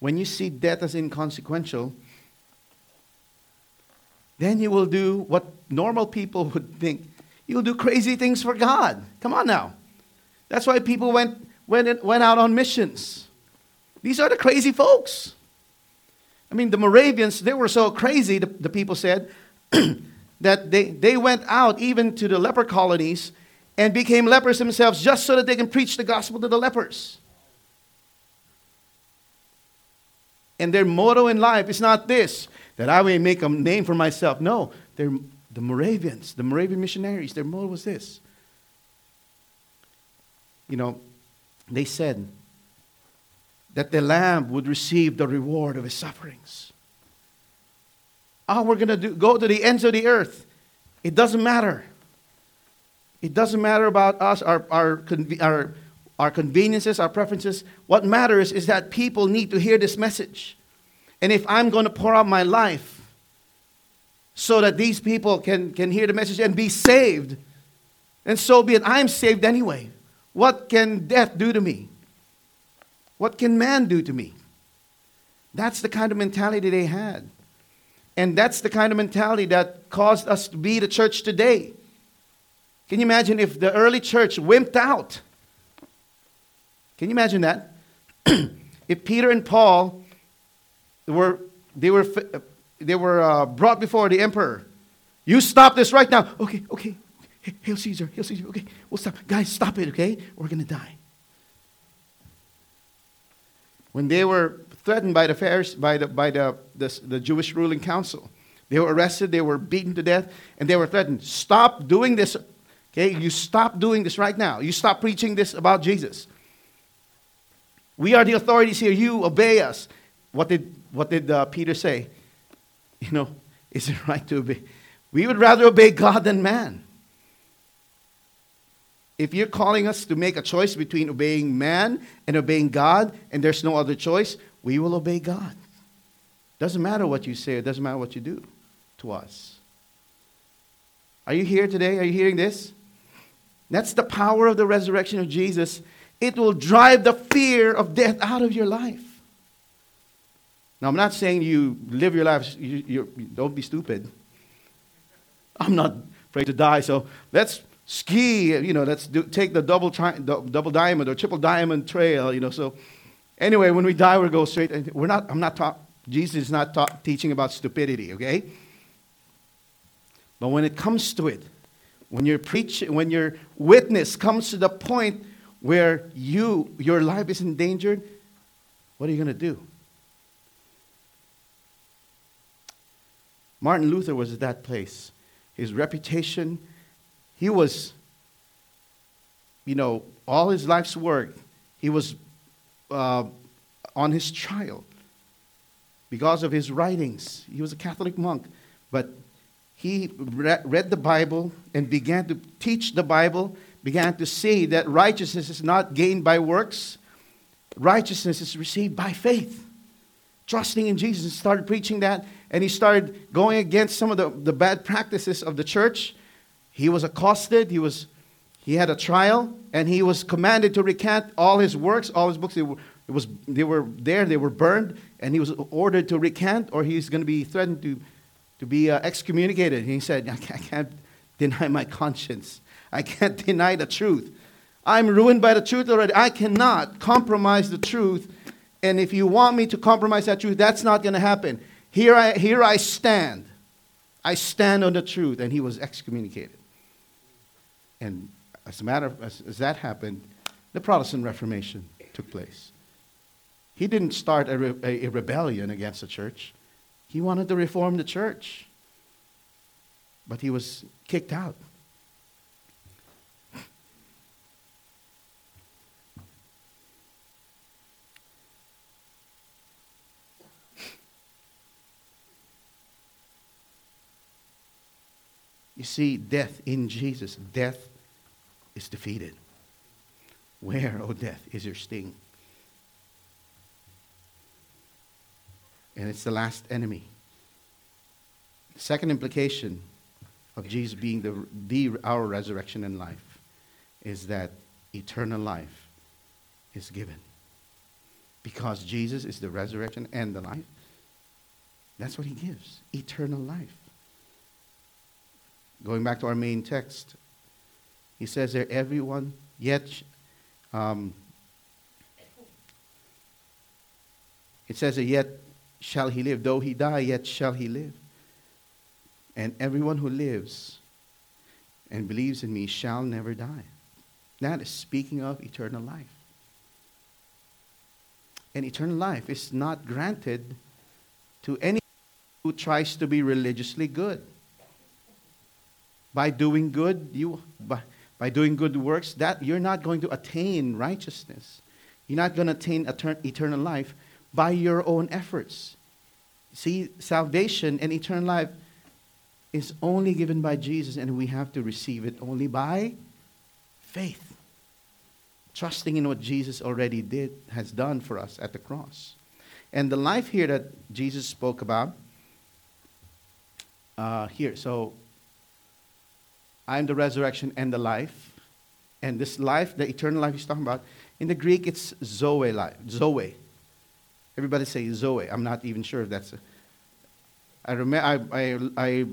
When you see death as inconsequential, then you will do what normal people would think You'll do crazy things for God. Come on now. That's why people went, went, went out on missions. These are the crazy folks. I mean, the Moravians, they were so crazy, the, the people said, that they, they went out even to the leper colonies and became lepers themselves just so that they can preach the gospel to the lepers. And their motto in life is not this, that I may make a name for myself. No, the Moravians, the Moravian missionaries, their motto was this. You know, they said that the Lamb would receive the reward of his sufferings. Oh, we're going to go to the ends of the earth. It doesn't matter. It doesn't matter about us, our, our, our, our conveniences, our preferences. What matters is that people need to hear this message. And if I'm going to pour out my life, so that these people can, can hear the message and be saved. And so be it. I'm saved anyway. What can death do to me? What can man do to me? That's the kind of mentality they had. And that's the kind of mentality that caused us to be the church today. Can you imagine if the early church wimped out? Can you imagine that? if Peter and Paul were, they were they were uh, brought before the emperor. You stop this right now. Okay, okay. Hail Caesar, hail Caesar. Okay, we'll stop. Guys, stop it, okay? We're going to die. When they were threatened by the Pharisees, by, the, by the, the, the Jewish ruling council, they were arrested, they were beaten to death, and they were threatened. Stop doing this. Okay, you stop doing this right now. You stop preaching this about Jesus. We are the authorities here. You obey us. What did, what did uh, Peter say? you know, is it right to obey? We would rather obey God than man. If you're calling us to make a choice between obeying man and obeying God, and there's no other choice, we will obey God. Doesn't matter what you say, it doesn't matter what you do to us. Are you here today? Are you hearing this? That's the power of the resurrection of Jesus. It will drive the fear of death out of your life. Now, I'm not saying you live your life, you, don't be stupid. I'm not afraid to die, so let's ski, you know, let's do, take the double, tri- double diamond or triple diamond trail, you know. So anyway, when we die, we go straight. We're not, I'm not taught, Jesus is not taught, teaching about stupidity, okay? But when it comes to it, when your preach, when your witness comes to the point where you, your life is endangered, what are you going to do? Martin Luther was at that place. His reputation, he was, you know, all his life's work, he was uh, on his trial because of his writings. He was a Catholic monk, but he read the Bible and began to teach the Bible, began to say that righteousness is not gained by works, righteousness is received by faith. Trusting in Jesus, started preaching that, and he started going against some of the, the bad practices of the church. He was accosted, he, was, he had a trial, and he was commanded to recant all his works, all his books. They were, it was, they were there, they were burned, and he was ordered to recant, or he's going to be threatened to to be uh, excommunicated. He said, I can't deny my conscience. I can't deny the truth. I'm ruined by the truth already. I cannot compromise the truth. And if you want me to compromise that truth, that's not going to happen. Here I, here I stand. I stand on the truth. And he was excommunicated. And as a matter of, as, as that happened, the Protestant Reformation took place. He didn't start a, re, a, a rebellion against the church. He wanted to reform the church, but he was kicked out. You see, death in Jesus, death is defeated. Where, O oh death, is your sting? and it's the last enemy. The second implication of Jesus being the, the, our resurrection and life is that eternal life is given. Because Jesus is the resurrection and the life, that's what he gives eternal life. Going back to our main text, he says there, everyone, yet, um, it says that yet shall he live. Though he die, yet shall he live. And everyone who lives and believes in me shall never die. That is speaking of eternal life. And eternal life is not granted to anyone who tries to be religiously good. By doing good, you by, by doing good works, that you're not going to attain righteousness. You're not going to attain eternal life by your own efforts. See, salvation and eternal life is only given by Jesus, and we have to receive it only by faith. Trusting in what Jesus already did, has done for us at the cross. And the life here that Jesus spoke about, uh, here, so I'm the resurrection and the life. And this life, the eternal life he's talking about, in the Greek it's Zoe life. Zoe. Everybody say Zoe. I'm not even sure if that's. A, I, rem- I, I, I,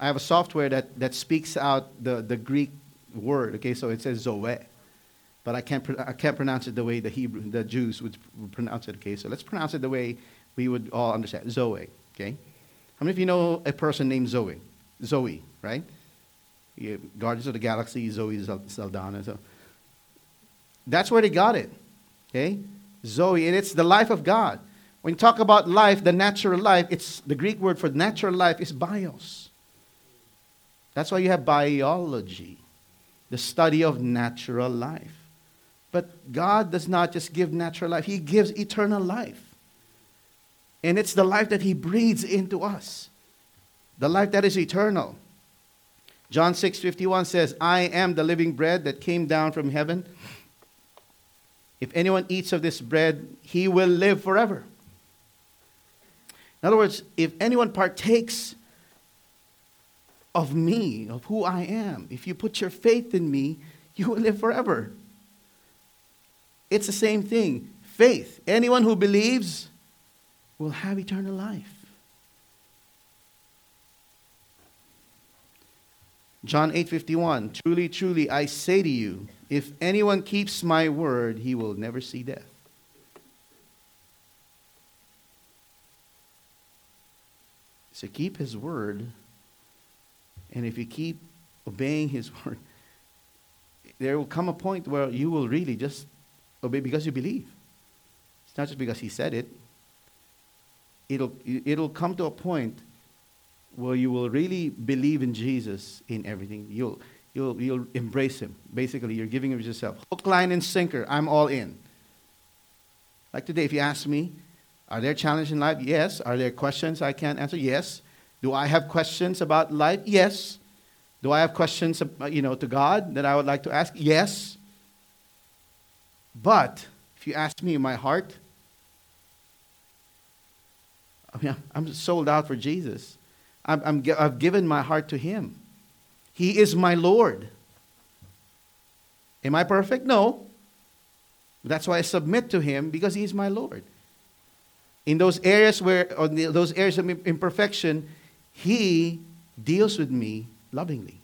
I have a software that, that speaks out the, the Greek word. Okay, so it says Zoe, but I can't, I can't pronounce it the way the Hebrew, the Jews would pronounce it. Okay, so let's pronounce it the way we would all understand. Zoe. Okay, how many of you know a person named Zoe? Zoe, right? Yeah, Guardians of the Galaxy, Zoe Saldana. So that's where they got it. Okay, Zoe, and it's the life of God. When you talk about life, the natural life, it's the Greek word for natural life is bios. That's why you have biology, the study of natural life. But God does not just give natural life, He gives eternal life. And it's the life that He breathes into us, the life that is eternal. John 6:51 says, I am the living bread that came down from heaven. If anyone eats of this bread, he will live forever. In other words, if anyone partakes of me, of who I am, if you put your faith in me, you will live forever. It's the same thing. Faith. Anyone who believes will have eternal life. John 8:51 Truly truly I say to you if anyone keeps my word he will never see death. So keep his word and if you keep obeying his word there will come a point where you will really just obey because you believe. It's not just because he said it. It'll it'll come to a point where you will really believe in Jesus in everything. You'll, you'll, you'll embrace Him. Basically, you're giving of yourself. Hook, line, and sinker. I'm all in. Like today, if you ask me, are there challenges in life? Yes. Are there questions I can't answer? Yes. Do I have questions about life? Yes. Do I have questions, uh, you know, to God that I would like to ask? Yes. But if you ask me in my heart, I mean, I'm sold out for Jesus. I'm, I'm, I've given my heart to Him. He is my Lord. Am I perfect? No. That's why I submit to Him because He is my Lord. In those areas where, or those areas of imperfection, He deals with me lovingly,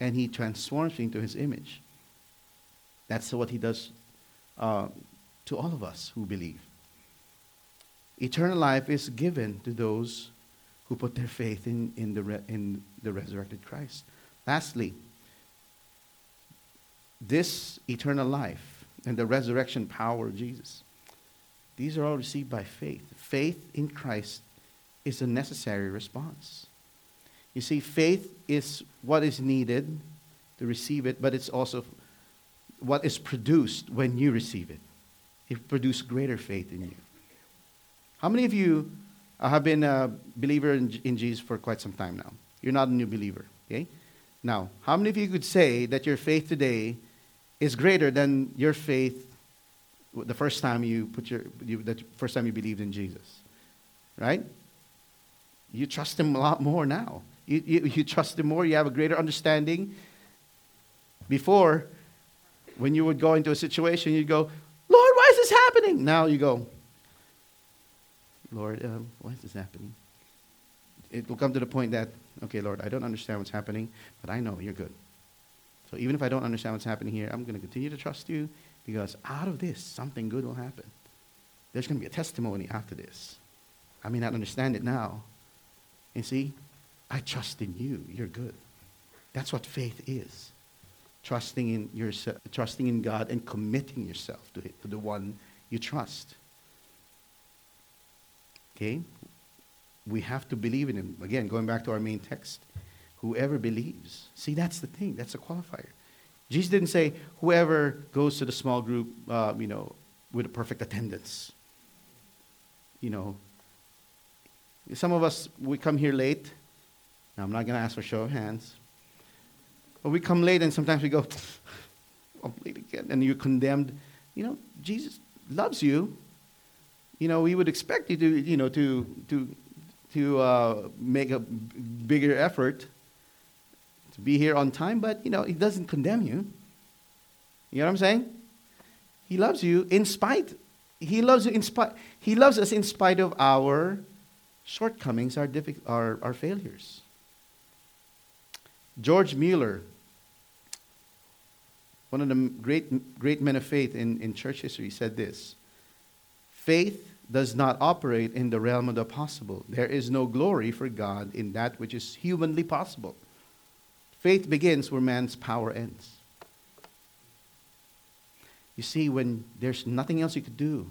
and He transforms me into His image. That's what He does uh, to all of us who believe. Eternal life is given to those who put their faith in, in, the, re, in the resurrected Christ. Lastly, this eternal life and the resurrection power of Jesus, these are all received by faith. Faith in Christ is a necessary response. You see, faith is what is needed to receive it, but it's also what is produced when you receive it. It produces greater faith in you. How many of you I have been a believer in, in Jesus for quite some time now. You're not a new believer, okay? Now, how many of you could say that your faith today is greater than your faith the first time you put your you, the first time you believed in Jesus, right? You trust Him a lot more now. You, you, you trust Him more. You have a greater understanding. Before, when you would go into a situation, you'd go, Lord, why is this happening? Now you go, Lord, uh, why is this happening? It will come to the point that, okay, Lord, I don't understand what's happening, but I know you're good. So even if I don't understand what's happening here, I'm going to continue to trust you because out of this, something good will happen. There's going to be a testimony after this. I may not understand it now. And see, I trust in you. You're good. That's what faith is. Trusting in, yourself, trusting in God and committing yourself to, it, to the one you trust. Okay? We have to believe in him. Again, going back to our main text. Whoever believes. See, that's the thing. That's a qualifier. Jesus didn't say, whoever goes to the small group, uh, you know, with a perfect attendance. You know, some of us, we come here late. Now, I'm not going to ask for show of hands. But we come late and sometimes we go, I'm late again. And you're condemned. You know, Jesus loves you you know, we would expect you to, you know, to, to, to uh, make a bigger effort to be here on time, but, you know, he doesn't condemn you. You know what I'm saying? He loves you in spite. He loves you in spite. He loves us in spite of our shortcomings, our, diffi- our, our failures. George Mueller, one of the great, great men of faith in, in church history, said this Faith does not operate in the realm of the possible. There is no glory for God in that which is humanly possible. Faith begins where man's power ends. You see, when there's nothing else you could do,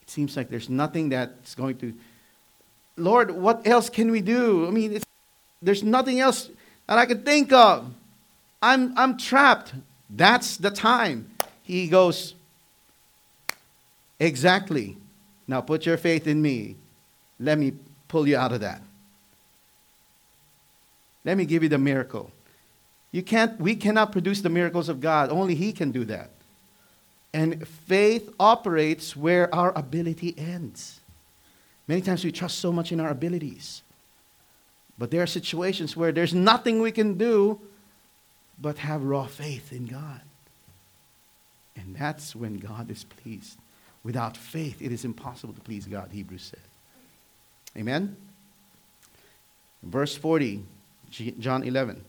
it seems like there's nothing that's going to. Lord, what else can we do? I mean, there's nothing else that I could think of. I'm, I'm trapped. That's the time. He goes, Exactly. Now put your faith in me. Let me pull you out of that. Let me give you the miracle. You can't, we cannot produce the miracles of God. Only He can do that. And faith operates where our ability ends. Many times we trust so much in our abilities. But there are situations where there's nothing we can do but have raw faith in God. And that's when God is pleased. Without faith, it is impossible to please God, Hebrews said. Amen? Verse 40, John 11.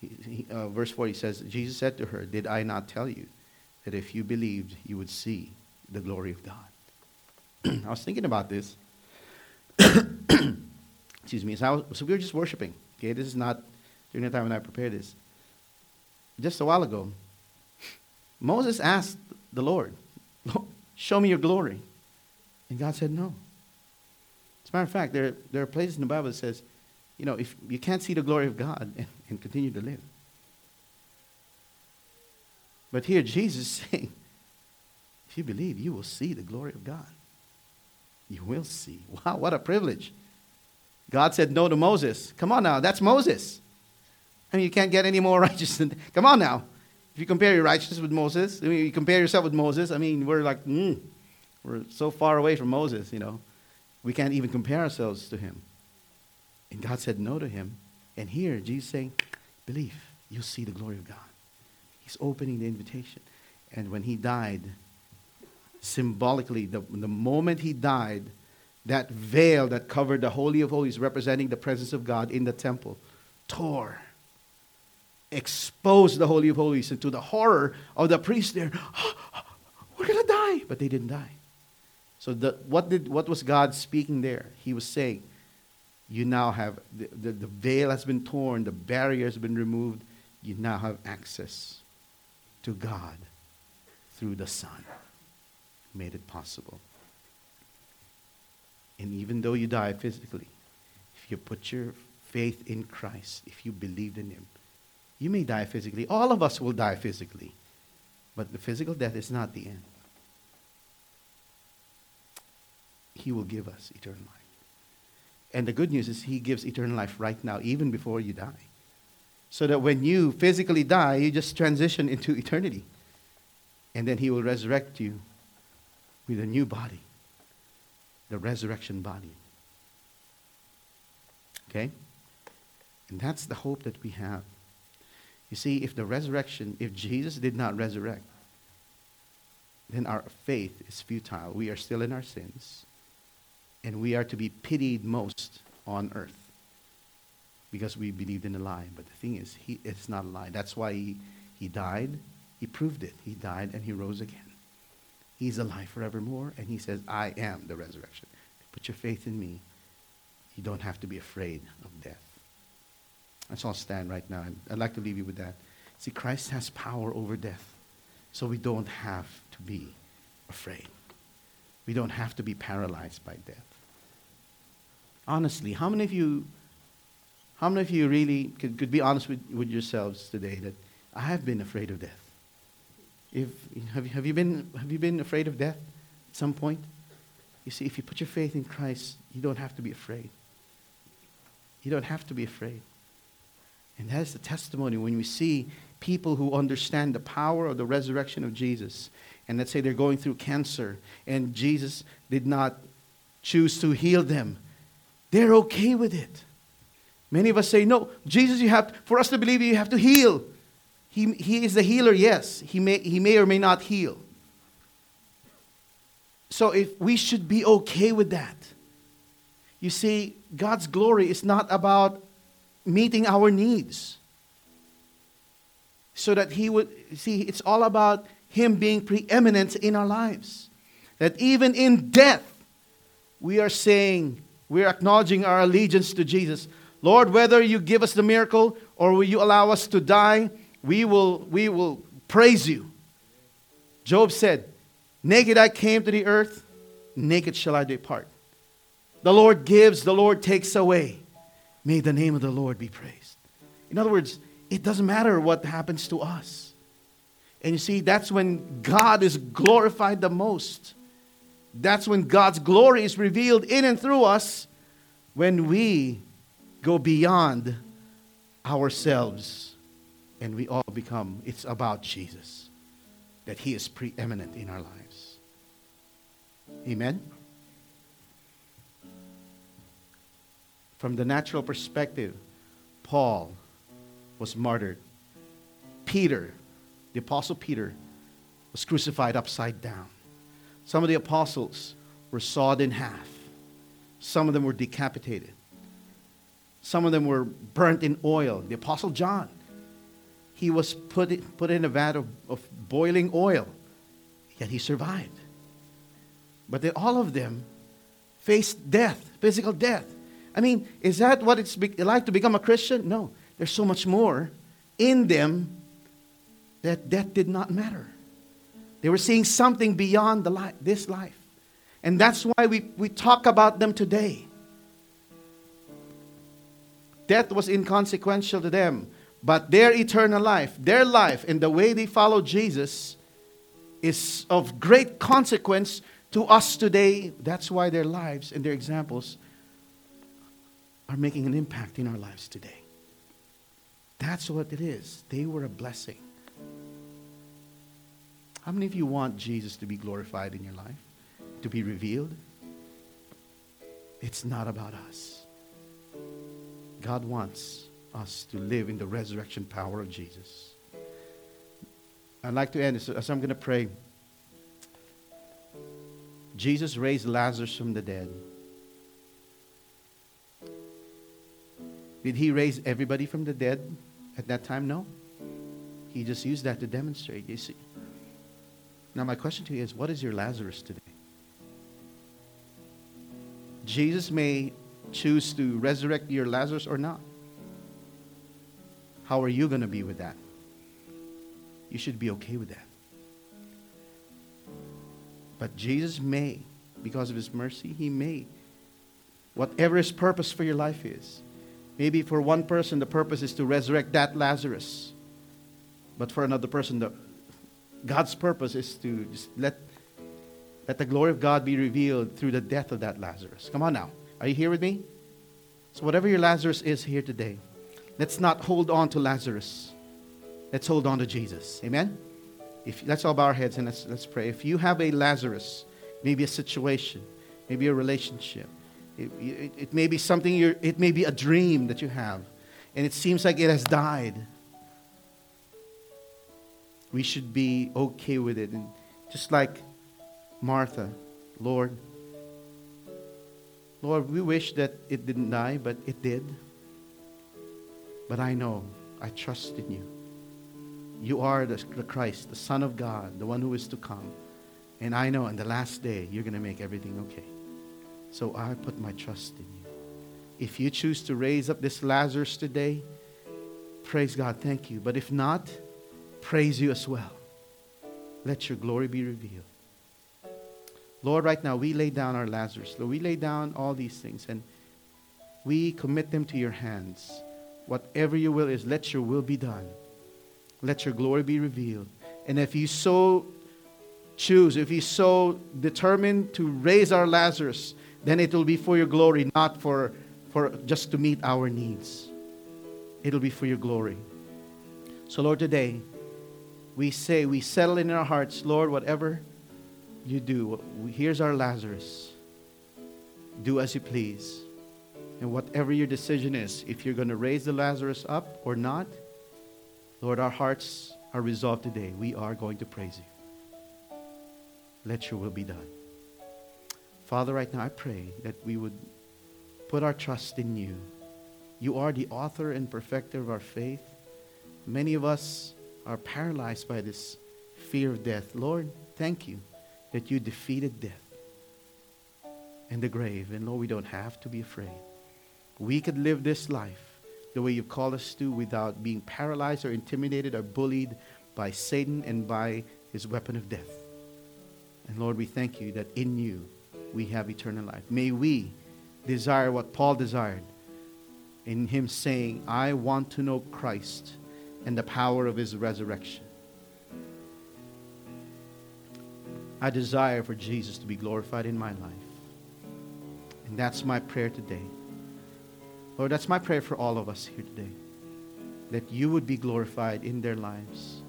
He, uh, verse 40 says, Jesus said to her, Did I not tell you that if you believed, you would see the glory of God? I was thinking about this. Excuse me. So, was, so we were just worshiping. Okay, this is not during the time when I prepared this. Just a while ago, Moses asked the Lord, Show me your glory. And God said, No. As a matter of fact, there, there are places in the Bible that says, you know, if you can't see the glory of God and, and continue to live. But here Jesus is saying, if you believe, you will see the glory of God. You will see. Wow, what a privilege. God said no to Moses. Come on now, that's Moses. I mean, you can't get any more righteous than. that. Come on now. If you compare your righteousness with Moses, I mean, you compare yourself with Moses, I mean, we're like, mm, we're so far away from Moses, you know. We can't even compare ourselves to him. And God said no to him. And here, Jesus saying, believe, you'll see the glory of God. He's opening the invitation. And when he died, symbolically, the, the moment he died, that veil that covered the Holy of Holies, representing the presence of God in the temple, tore, exposed the Holy of Holies, and to the horror of the priests there, we're going to die. But they didn't die. So, the, what, did, what was God speaking there? He was saying, You now have, the, the, the veil has been torn, the barrier has been removed. You now have access to God through the Son. Made it possible. And even though you die physically, if you put your faith in Christ, if you believed in Him, you may die physically. All of us will die physically. But the physical death is not the end. He will give us eternal life. And the good news is He gives eternal life right now, even before you die. So that when you physically die, you just transition into eternity. And then He will resurrect you with a new body, the resurrection body. Okay? And that's the hope that we have. You see, if the resurrection, if Jesus did not resurrect, then our faith is futile. We are still in our sins and we are to be pitied most on earth because we believed in a lie. But the thing is, he, it's not a lie. That's why he, he died. He proved it. He died and he rose again. He's alive forevermore, and he says, I am the resurrection. Put your faith in me. You don't have to be afraid of death. Let's all stand right now. And I'd like to leave you with that. See, Christ has power over death, so we don't have to be afraid. We don't have to be paralyzed by death. Honestly, how many of you, how many of you really could, could be honest with, with yourselves today that I have been afraid of death? If, have, have, you been, have you been afraid of death at some point? You see, if you put your faith in Christ, you don't have to be afraid. You don't have to be afraid. And that's the testimony when we see people who understand the power of the resurrection of Jesus and let's say they're going through cancer and Jesus did not choose to heal them, they're okay with it. Many of us say, no, Jesus, you have, for us to believe you, you have to heal. He, he is the healer, yes. He may, he may or may not heal. So if we should be okay with that. You see, God's glory is not about meeting our needs. So that He would, see, it's all about him being preeminent in our lives. That even in death, we are saying, we're acknowledging our allegiance to Jesus. Lord, whether you give us the miracle or will you allow us to die, we will, we will praise you. Job said, Naked I came to the earth, naked shall I depart. The Lord gives, the Lord takes away. May the name of the Lord be praised. In other words, it doesn't matter what happens to us. And you see, that's when God is glorified the most. That's when God's glory is revealed in and through us when we go beyond ourselves and we all become, it's about Jesus, that He is preeminent in our lives. Amen? From the natural perspective, Paul was martyred. Peter the Apostle Peter was crucified upside down. Some of the apostles were sawed in half. Some of them were decapitated. Some of them were burnt in oil. The Apostle John he was put, in- put in a vat of, of boiling oil, yet he survived. But then all of them faced death, physical death. I mean, is that what it's be- like to become a Christian? No. There's so much more in them that death did not matter. They were seeing something beyond the li- this life. And that's why we, we talk about them today. Death was inconsequential to them, but their eternal life, their life, and the way they follow Jesus is of great consequence to us today. That's why their lives and their examples are making an impact in our lives today. That's what it is. They were a blessing. How many of you want Jesus to be glorified in your life? To be revealed? It's not about us. God wants us to live in the resurrection power of Jesus. I'd like to end this as I'm going to pray. Jesus raised Lazarus from the dead. Did he raise everybody from the dead at that time? No. He just used that to demonstrate. You see. Now, my question to you is what is your Lazarus today? Jesus may choose to resurrect your Lazarus or not. How are you going to be with that? You should be okay with that. But Jesus may, because of his mercy, he may. Whatever his purpose for your life is. Maybe for one person, the purpose is to resurrect that Lazarus. But for another person, the, God's purpose is to just let, let the glory of God be revealed through the death of that Lazarus. Come on now. Are you here with me? So, whatever your Lazarus is here today, let's not hold on to Lazarus. Let's hold on to Jesus. Amen? If, let's all bow our heads and let's, let's pray. If you have a Lazarus, maybe a situation, maybe a relationship, it, it, it may be something, you're, it may be a dream that you have, and it seems like it has died. We should be okay with it. And just like Martha, Lord, Lord, we wish that it didn't die, but it did. But I know, I trust in you. You are the, the Christ, the Son of God, the one who is to come. And I know in the last day, you're going to make everything okay. So I put my trust in you. If you choose to raise up this Lazarus today, praise God, thank you. But if not, praise you as well. Let your glory be revealed. Lord, right now we lay down our Lazarus. Lord, we lay down all these things and we commit them to your hands. Whatever your will is, let your will be done. Let your glory be revealed. And if you so choose, if you so determine to raise our Lazarus, then it will be for your glory, not for, for just to meet our needs. It'll be for your glory. So, Lord, today we say, we settle in our hearts, Lord, whatever you do, here's our Lazarus. Do as you please. And whatever your decision is, if you're going to raise the Lazarus up or not, Lord, our hearts are resolved today. We are going to praise you. Let your will be done. Father, right now I pray that we would put our trust in you. You are the author and perfecter of our faith. Many of us are paralyzed by this fear of death. Lord, thank you that you defeated death and the grave. And Lord, we don't have to be afraid. We could live this life the way you've called us to without being paralyzed or intimidated or bullied by Satan and by his weapon of death. And Lord, we thank you that in you we have eternal life. May we desire what Paul desired in him saying, I want to know Christ and the power of his resurrection. I desire for Jesus to be glorified in my life. And that's my prayer today. Lord, that's my prayer for all of us here today. That you would be glorified in their lives.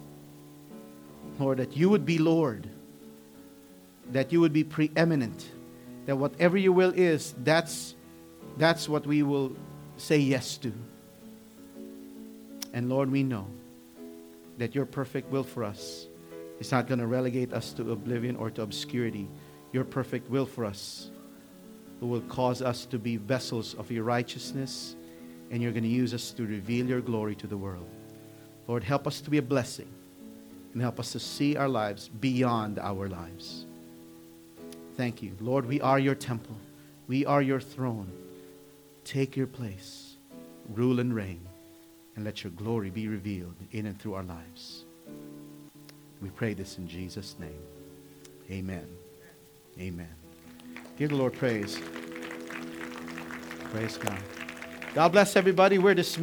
Lord, that you would be Lord. That you would be preeminent. That whatever your will is, that's, that's what we will say yes to. And Lord, we know that your perfect will for us is not going to relegate us to oblivion or to obscurity. Your perfect will for us will cause us to be vessels of your righteousness, and you're going to use us to reveal your glory to the world. Lord, help us to be a blessing and help us to see our lives beyond our lives. Thank you. Lord, we are your temple, we are your throne. Take your place, rule and reign, and let your glory be revealed in and through our lives. We pray this in Jesus' name. Amen. Amen. Give the Lord praise. Praise God. God bless everybody. We're dismissed.